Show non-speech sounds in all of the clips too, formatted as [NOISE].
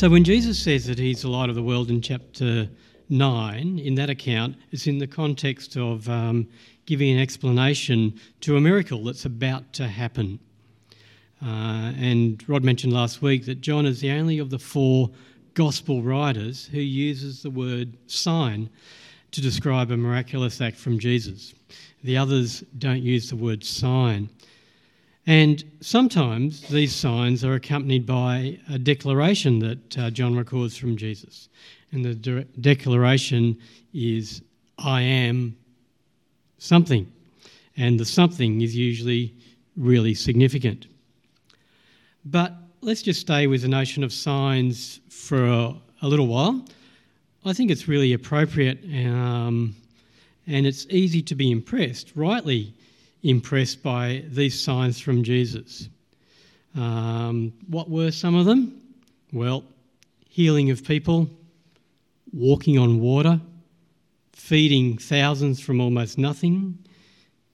So when Jesus says that he's the light of the world in chapter 9, in that account, it's in the context of um, giving an explanation to a miracle that's about to happen. Uh, and Rod mentioned last week that John is the only of the four gospel writers who uses the word sign to describe a miraculous act from Jesus. The others don't use the word sign. And sometimes these signs are accompanied by a declaration that uh, John records from Jesus. And the de- declaration is, I am something. And the something is usually really significant. But let's just stay with the notion of signs for a, a little while. I think it's really appropriate um, and it's easy to be impressed, rightly impressed by these signs from Jesus. Um, what were some of them? Well, healing of people, walking on water, feeding thousands from almost nothing,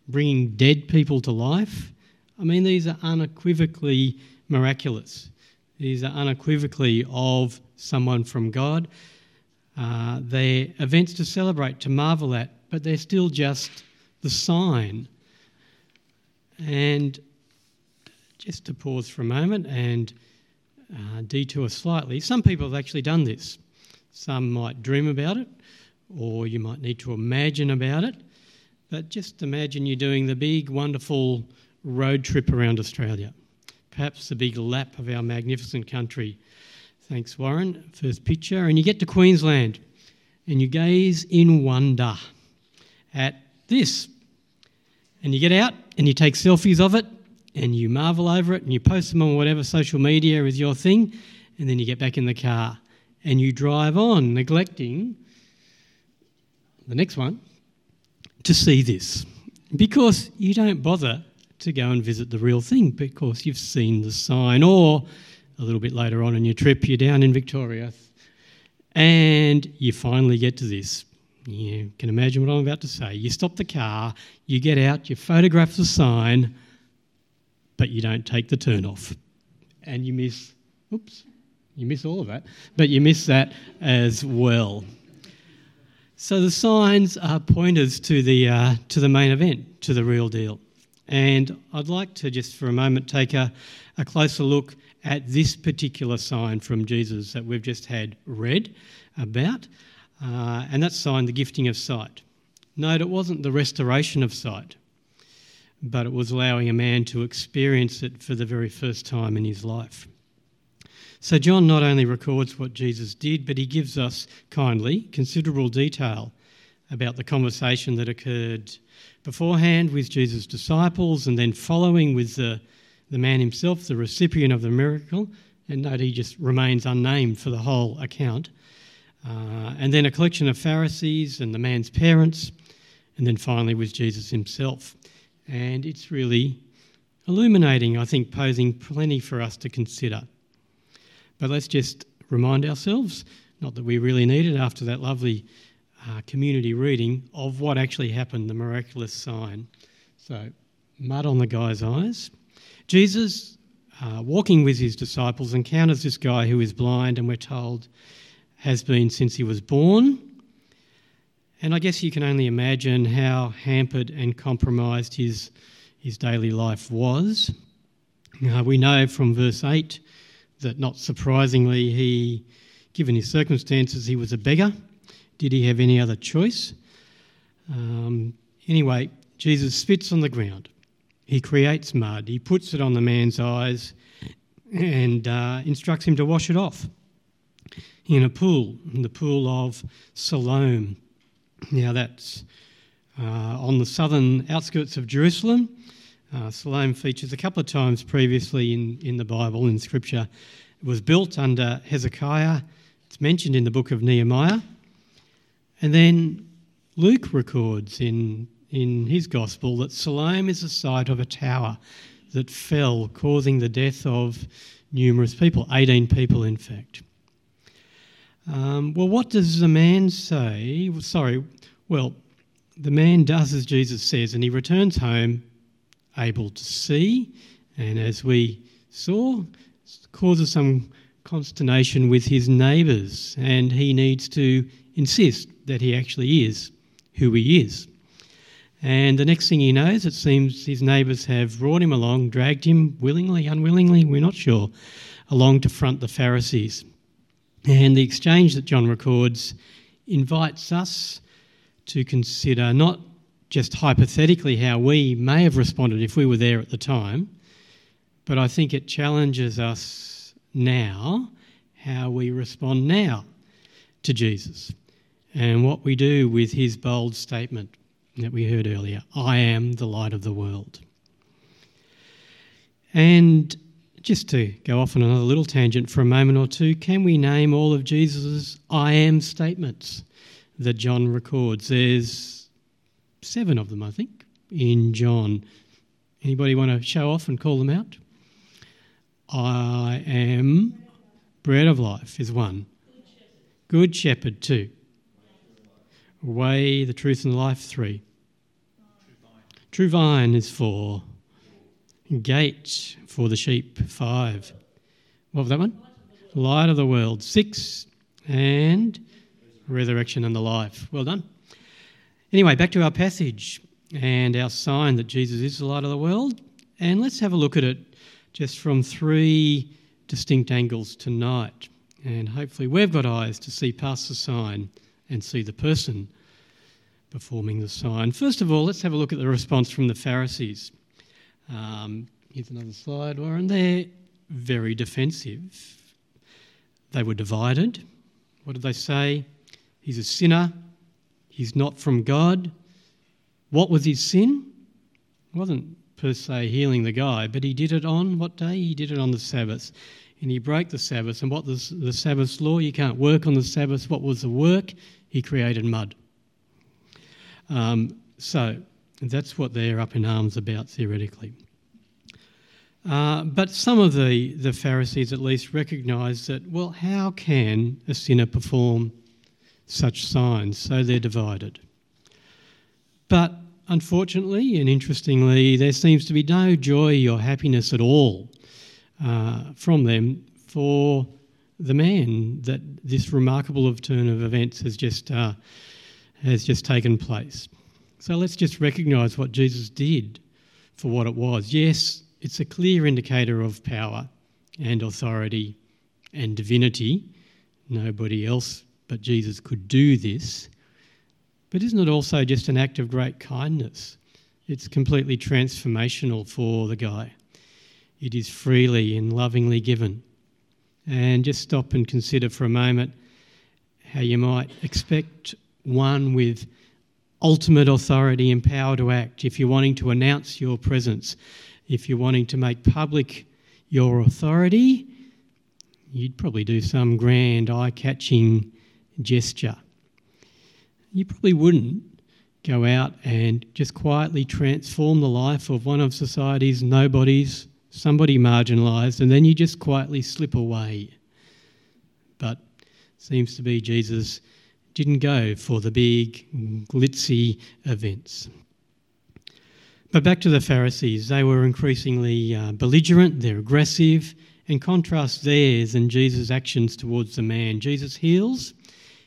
bringing dead people to life. I mean, these are unequivocally miraculous. These are unequivocally of someone from God. Uh, they're events to celebrate, to marvel at, but they're still just the sign and just to pause for a moment and uh, detour slightly, some people have actually done this. Some might dream about it, or you might need to imagine about it. But just imagine you're doing the big, wonderful road trip around Australia, perhaps the big lap of our magnificent country. Thanks, Warren. First picture. And you get to Queensland and you gaze in wonder at this and you get out and you take selfies of it and you marvel over it and you post them on whatever social media is your thing, and then you get back in the car and you drive on, neglecting the next one to see this. Because you don't bother to go and visit the real thing because you've seen the sign, or a little bit later on in your trip, you're down in Victoria and you finally get to this you can imagine what I'm about to say. You stop the car, you get out, you photograph the sign, but you don't take the turn off. And you miss, oops, you miss all of that, but you miss that as well. So the signs are pointers to the, uh, to the main event, to the real deal. And I'd like to just for a moment take a, a closer look at this particular sign from Jesus that we've just had read about uh, and that sign the gifting of sight. Note it wasn't the restoration of sight, but it was allowing a man to experience it for the very first time in his life. So, John not only records what Jesus did, but he gives us kindly considerable detail about the conversation that occurred beforehand with Jesus' disciples and then following with the, the man himself, the recipient of the miracle. And note he just remains unnamed for the whole account. Uh, and then a collection of Pharisees and the man's parents, and then finally with Jesus himself. And it's really illuminating, I think, posing plenty for us to consider. But let's just remind ourselves, not that we really need it after that lovely uh, community reading, of what actually happened, the miraculous sign. So, mud on the guy's eyes. Jesus, uh, walking with his disciples, encounters this guy who is blind, and we're told has been since he was born. And I guess you can only imagine how hampered and compromised his, his daily life was. We know from verse 8 that not surprisingly, he, given his circumstances, he was a beggar. Did he have any other choice? Um, anyway, Jesus spits on the ground. He creates mud. He puts it on the man's eyes and uh, instructs him to wash it off in a pool, in the pool of Siloam. Now, that's uh, on the southern outskirts of Jerusalem. Uh, Siloam features a couple of times previously in, in the Bible, in Scripture. It was built under Hezekiah. It's mentioned in the book of Nehemiah. And then Luke records in, in his gospel that Siloam is the site of a tower that fell, causing the death of numerous people, 18 people, in fact. Um, well, what does the man say? Sorry, well, the man does as Jesus says, and he returns home able to see, and as we saw, causes some consternation with his neighbours, and he needs to insist that he actually is who he is. And the next thing he knows, it seems his neighbours have brought him along, dragged him willingly, unwillingly, we're not sure, along to front the Pharisees. And the exchange that John records invites us to consider not just hypothetically how we may have responded if we were there at the time, but I think it challenges us now how we respond now to Jesus and what we do with his bold statement that we heard earlier I am the light of the world. And just to go off on another little tangent for a moment or two, can we name all of Jesus' I am statements that John records? There's seven of them, I think, in John. Anybody want to show off and call them out? I am bread of life is one. Good shepherd, two. Way, the truth, and the life, three. True vine is four. Gate for the sheep, five. What was that one? Light of the world, six. And resurrection and the life. Well done. Anyway, back to our passage and our sign that Jesus is the light of the world. And let's have a look at it just from three distinct angles tonight. And hopefully, we've got eyes to see past the sign and see the person performing the sign. First of all, let's have a look at the response from the Pharisees. Um, here's another slide, Warren. They're very defensive. They were divided. What did they say? He's a sinner. He's not from God. What was his sin? It wasn't per se healing the guy, but he did it on what day? He did it on the Sabbath. And he broke the Sabbath. And what was the Sabbath law? You can't work on the Sabbath. What was the work? He created mud. Um, so that's what they're up in arms about theoretically. Uh, but some of the, the Pharisees at least recognise that, well, how can a sinner perform such signs? So they're divided. But unfortunately and interestingly, there seems to be no joy or happiness at all uh, from them for the man that this remarkable turn of events has just, uh, has just taken place. So let's just recognise what Jesus did for what it was. Yes, it's a clear indicator of power and authority and divinity. Nobody else but Jesus could do this. But isn't it also just an act of great kindness? It's completely transformational for the guy. It is freely and lovingly given. And just stop and consider for a moment how you might expect one with ultimate authority and power to act if you're wanting to announce your presence, if you're wanting to make public your authority, you'd probably do some grand eye catching gesture. You probably wouldn't go out and just quietly transform the life of one of society's nobodies, somebody marginalised, and then you just quietly slip away. But seems to be Jesus didn't go for the big, glitzy events. But back to the Pharisees, they were increasingly uh, belligerent, they're aggressive, and contrast theirs and Jesus' actions towards the man. Jesus heals,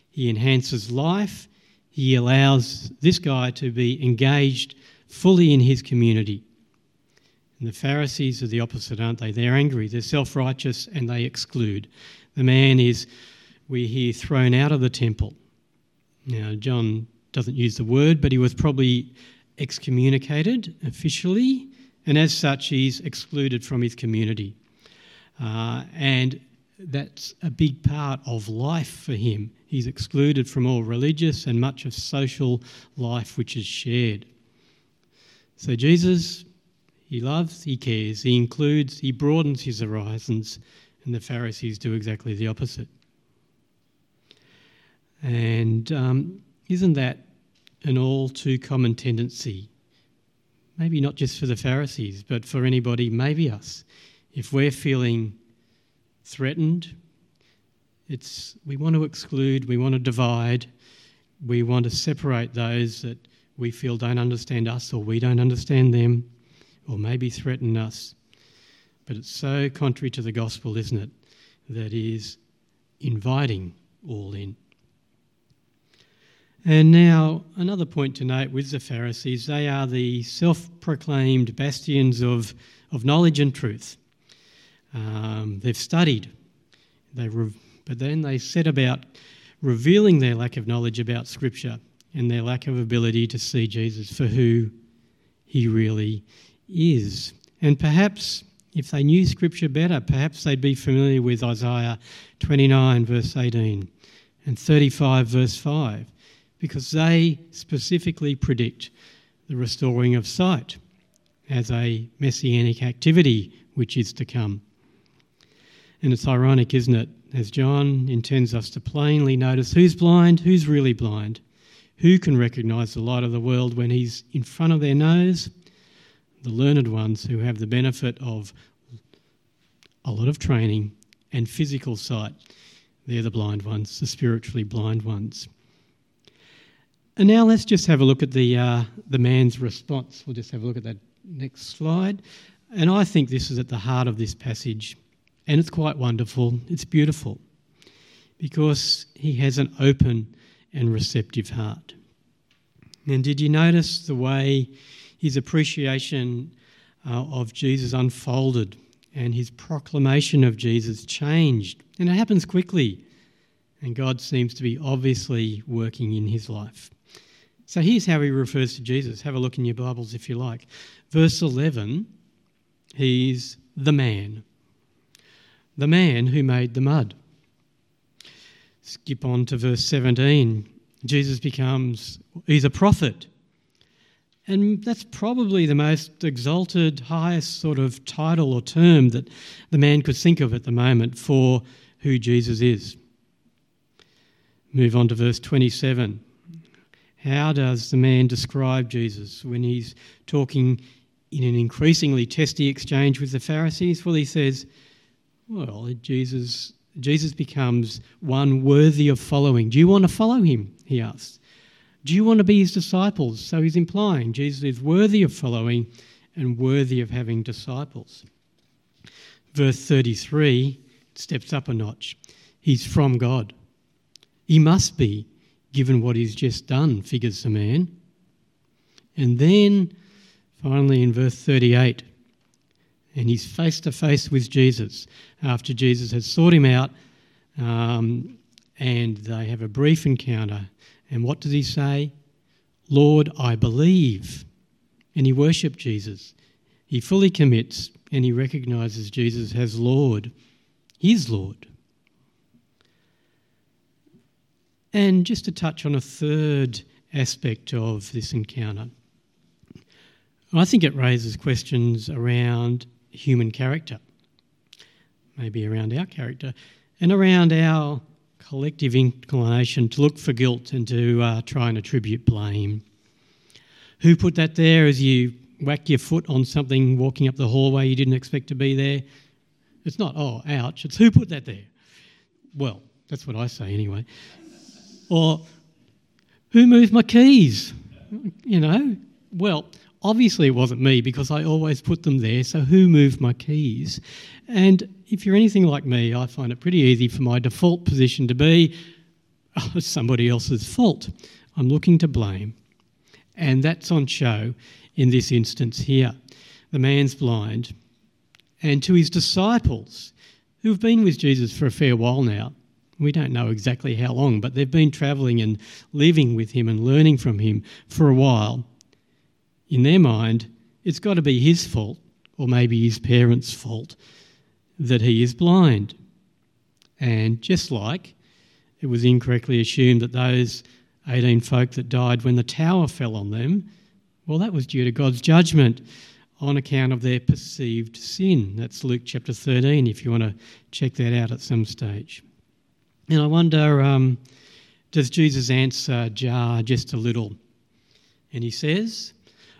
he enhances life, he allows this guy to be engaged fully in his community. And the Pharisees are the opposite, aren't they? They're angry, they're self righteous, and they exclude. The man is, we hear, thrown out of the temple. Now, John doesn't use the word, but he was probably excommunicated officially, and as such, he's excluded from his community. Uh, and that's a big part of life for him. He's excluded from all religious and much of social life which is shared. So, Jesus, he loves, he cares, he includes, he broadens his horizons, and the Pharisees do exactly the opposite. And um, isn't that an all too common tendency? Maybe not just for the Pharisees, but for anybody, maybe us. If we're feeling threatened, it's we want to exclude, we want to divide, we want to separate those that we feel don't understand us or we don't understand them or maybe threaten us. But it's so contrary to the gospel, isn't it? That is inviting all in. And now, another point to note with the Pharisees, they are the self proclaimed bastions of, of knowledge and truth. Um, they've studied, they re- but then they set about revealing their lack of knowledge about Scripture and their lack of ability to see Jesus for who he really is. And perhaps if they knew Scripture better, perhaps they'd be familiar with Isaiah 29, verse 18, and 35, verse 5, because they specifically predict the restoring of sight as a messianic activity which is to come. And it's ironic, isn't it, as John intends us to plainly notice who's blind, who's really blind, who can recognise the light of the world when he's in front of their nose? The learned ones who have the benefit of a lot of training and physical sight. They're the blind ones, the spiritually blind ones. And now let's just have a look at the, uh, the man's response. We'll just have a look at that next slide. And I think this is at the heart of this passage. And it's quite wonderful. It's beautiful because he has an open and receptive heart. And did you notice the way his appreciation uh, of Jesus unfolded and his proclamation of Jesus changed? And it happens quickly. And God seems to be obviously working in his life. So here's how he refers to Jesus. Have a look in your Bibles if you like. Verse 11, he's the man, the man who made the mud. Skip on to verse 17. Jesus becomes, he's a prophet. And that's probably the most exalted, highest sort of title or term that the man could think of at the moment for who Jesus is. Move on to verse 27. How does the man describe Jesus when he's talking in an increasingly testy exchange with the Pharisees? Well, he says, Well, Jesus Jesus becomes one worthy of following. Do you want to follow him? He asks. Do you want to be his disciples? So he's implying Jesus is worthy of following and worthy of having disciples. Verse 33 steps up a notch. He's from God. He must be, given what he's just done, figures the man. And then finally in verse 38, and he's face to face with Jesus after Jesus has sought him out, um, and they have a brief encounter. And what does he say? Lord, I believe. And he worshipped Jesus. He fully commits and he recognizes Jesus as Lord, his Lord. And just to touch on a third aspect of this encounter, I think it raises questions around human character, maybe around our character, and around our collective inclination to look for guilt and to uh, try and attribute blame. Who put that there as you whack your foot on something walking up the hallway you didn't expect to be there? It's not, oh, ouch, it's who put that there? Well, that's what I say anyway. Or, who moved my keys? You know, well, Obviously, it wasn't me because I always put them there, so who moved my keys? And if you're anything like me, I find it pretty easy for my default position to be oh, somebody else's fault. I'm looking to blame. And that's on show in this instance here. The man's blind. And to his disciples, who've been with Jesus for a fair while now, we don't know exactly how long, but they've been travelling and living with him and learning from him for a while in their mind, it's got to be his fault, or maybe his parents' fault, that he is blind. And just like it was incorrectly assumed that those 18 folk that died when the tower fell on them, well, that was due to God's judgment on account of their perceived sin. That's Luke chapter 13, if you want to check that out at some stage. And I wonder um, does Jesus' answer jar just a little. And he says,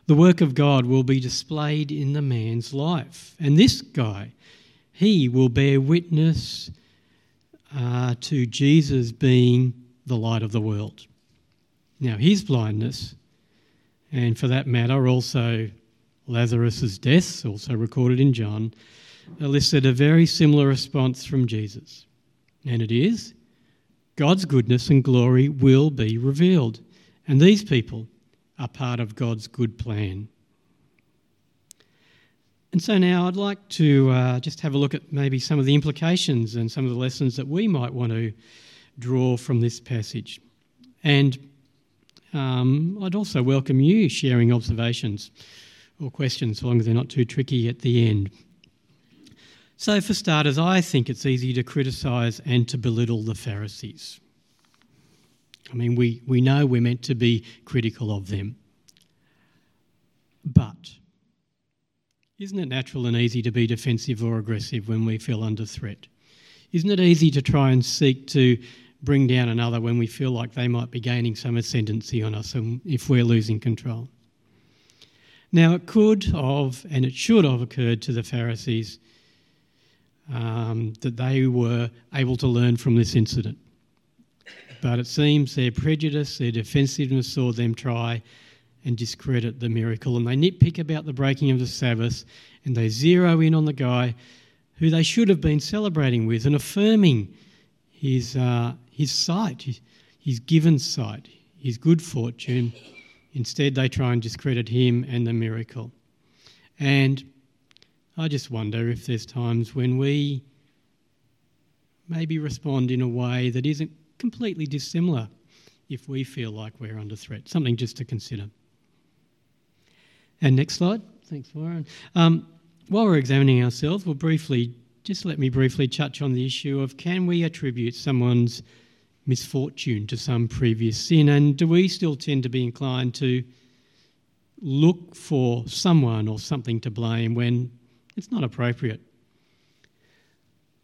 The work of God will be displayed in the man's life. And this guy, he will bear witness uh, to Jesus being the light of the world. Now, his blindness, and for that matter, also Lazarus' death, also recorded in John, elicited a very similar response from Jesus. And it is God's goodness and glory will be revealed. And these people are part of God's good plan. And so now I'd like to uh, just have a look at maybe some of the implications and some of the lessons that we might want to draw from this passage. And um, I'd also welcome you sharing observations or questions, so long as they're not too tricky at the end. So, for starters, I think it's easy to criticise and to belittle the Pharisees. I mean, we, we know we're meant to be critical of them. But isn't it natural and easy to be defensive or aggressive when we feel under threat? Isn't it easy to try and seek to bring down another when we feel like they might be gaining some ascendancy on us and if we're losing control? Now, it could have and it should have occurred to the Pharisees um, that they were able to learn from this incident. But it seems their prejudice, their defensiveness saw them try and discredit the miracle. And they nitpick about the breaking of the Sabbath and they zero in on the guy who they should have been celebrating with and affirming his, uh, his sight, his, his given sight, his good fortune. Instead, they try and discredit him and the miracle. And I just wonder if there's times when we maybe respond in a way that isn't completely dissimilar if we feel like we're under threat. Something just to consider. And next slide. Thanks, Warren. Um, while we're examining ourselves, we'll briefly, just let me briefly touch on the issue of can we attribute someone's misfortune to some previous sin? And do we still tend to be inclined to look for someone or something to blame when it's not appropriate?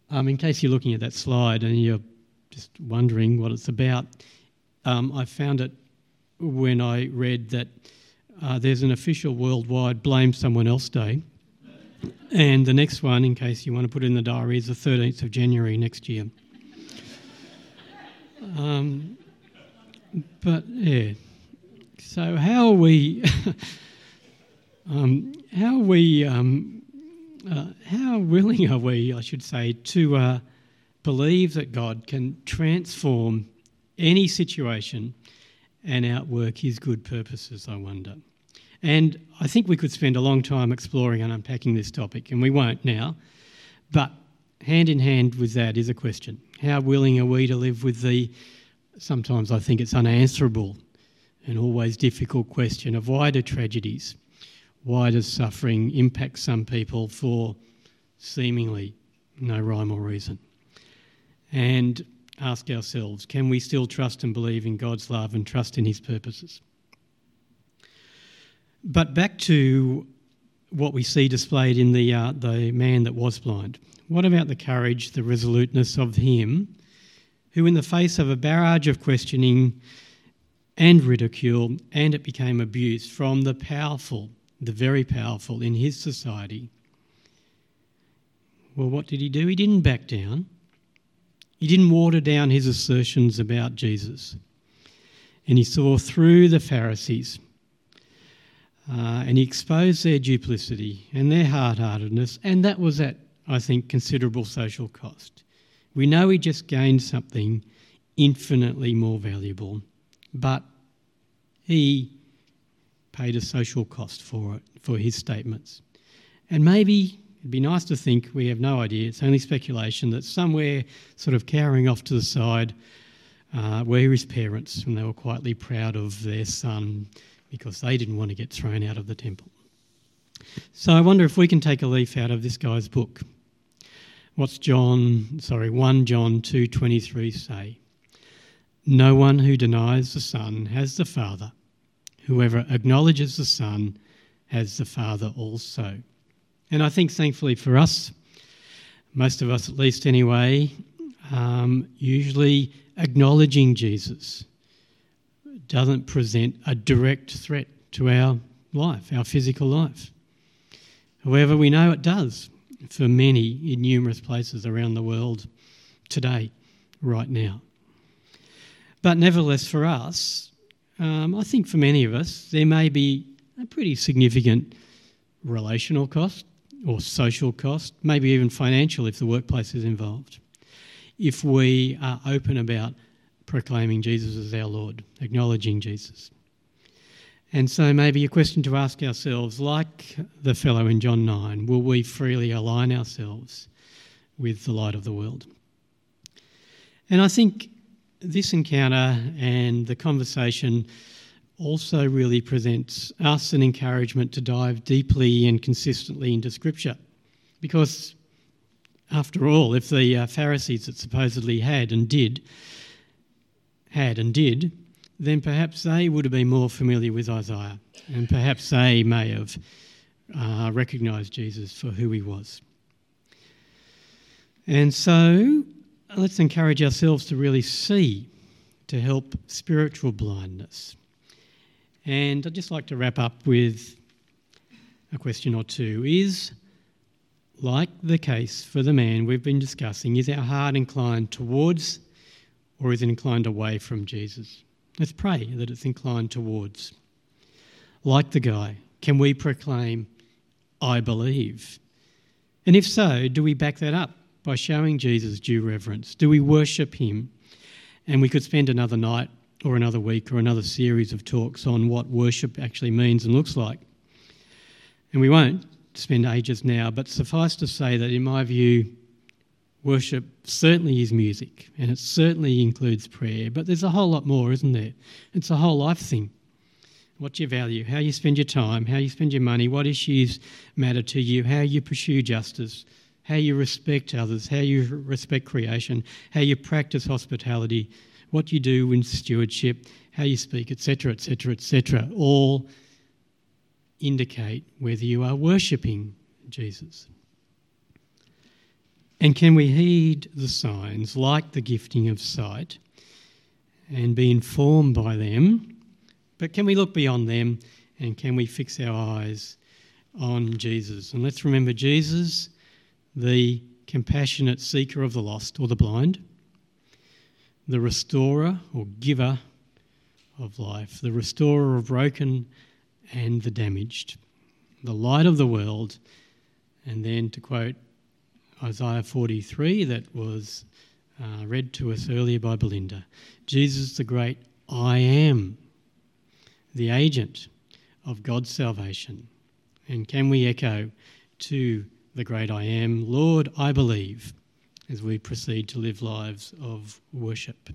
Um, in case you're looking at that slide and you're just wondering what it's about, um, I found it when I read that uh, there's an official worldwide Blame Someone Else Day. And the next one, in case you want to put it in the diary, is the 13th of January next year. Um, but yeah, so how are [LAUGHS] we? um, how are we? Um, uh, how willing are we, I should say, to uh, believe that God can transform any situation and outwork his good purposes, I wonder. And I think we could spend a long time exploring and unpacking this topic, and we won't now. But hand in hand with that is a question How willing are we to live with the, sometimes I think it's unanswerable and always difficult question of why do tragedies, why does suffering impact some people for seemingly no rhyme or reason? And ask ourselves can we still trust and believe in God's love and trust in His purposes? But back to what we see displayed in the, uh, the man that was blind. What about the courage, the resoluteness of him who, in the face of a barrage of questioning and ridicule, and it became abuse from the powerful, the very powerful in his society, well, what did he do? He didn't back down. He didn't water down his assertions about Jesus. And he saw through the Pharisees uh, and he exposed their duplicity and their hard heartedness, and that was at, I think, considerable social cost. We know he just gained something infinitely more valuable, but he paid a social cost for it, for his statements. And maybe it'd be nice to think, we have no idea, it's only speculation, that somewhere sort of cowering off to the side uh, were his parents, and they were quietly proud of their son because they didn't want to get thrown out of the temple. So I wonder if we can take a leaf out of this guy's book. What's John, sorry, 1 John 2:23 say? No one who denies the Son has the Father. Whoever acknowledges the Son has the Father also. And I think, thankfully for us, most of us at least anyway, um, usually acknowledging Jesus doesn't present a direct threat to our life, our physical life. However, we know it does for many in numerous places around the world today, right now. But nevertheless, for us, um, I think for many of us, there may be a pretty significant relational cost or social cost, maybe even financial if the workplace is involved, if we are open about proclaiming Jesus as our Lord, acknowledging Jesus. And so, maybe a question to ask ourselves, like the fellow in John 9, will we freely align ourselves with the light of the world? And I think this encounter and the conversation also really presents us an encouragement to dive deeply and consistently into Scripture. Because, after all, if the uh, Pharisees that supposedly had and did, had and did, then perhaps they would have been more familiar with Isaiah, and perhaps they may have uh, recognised Jesus for who he was. And so, let's encourage ourselves to really see to help spiritual blindness. And I'd just like to wrap up with a question or two. Is, like the case for the man we've been discussing, is our heart inclined towards or is it inclined away from Jesus? Let's pray that it's inclined towards. Like the guy, can we proclaim, I believe? And if so, do we back that up by showing Jesus due reverence? Do we worship him? And we could spend another night or another week or another series of talks on what worship actually means and looks like. And we won't spend ages now, but suffice to say that, in my view, worship certainly is music and it certainly includes prayer, but there's a whole lot more, isn't there? It's a whole life thing. What's your value, how you spend your time, how you spend your money, what issues matter to you, how you pursue justice, how you respect others, how you respect creation, how you practice hospitality, what you do in stewardship, how you speak, etc., etc., etc., all indicate whether you are worshipping Jesus. And can we heed the signs like the gifting of sight and be informed by them? But can we look beyond them and can we fix our eyes on Jesus? And let's remember Jesus, the compassionate seeker of the lost or the blind the restorer or giver of life, the restorer of broken and the damaged, the light of the world. And then to quote Isaiah 43, that was uh, read to us earlier by Belinda Jesus, the great I am, the agent of God's salvation. And can we echo to the great I am, Lord, I believe? as we proceed to live lives of worship.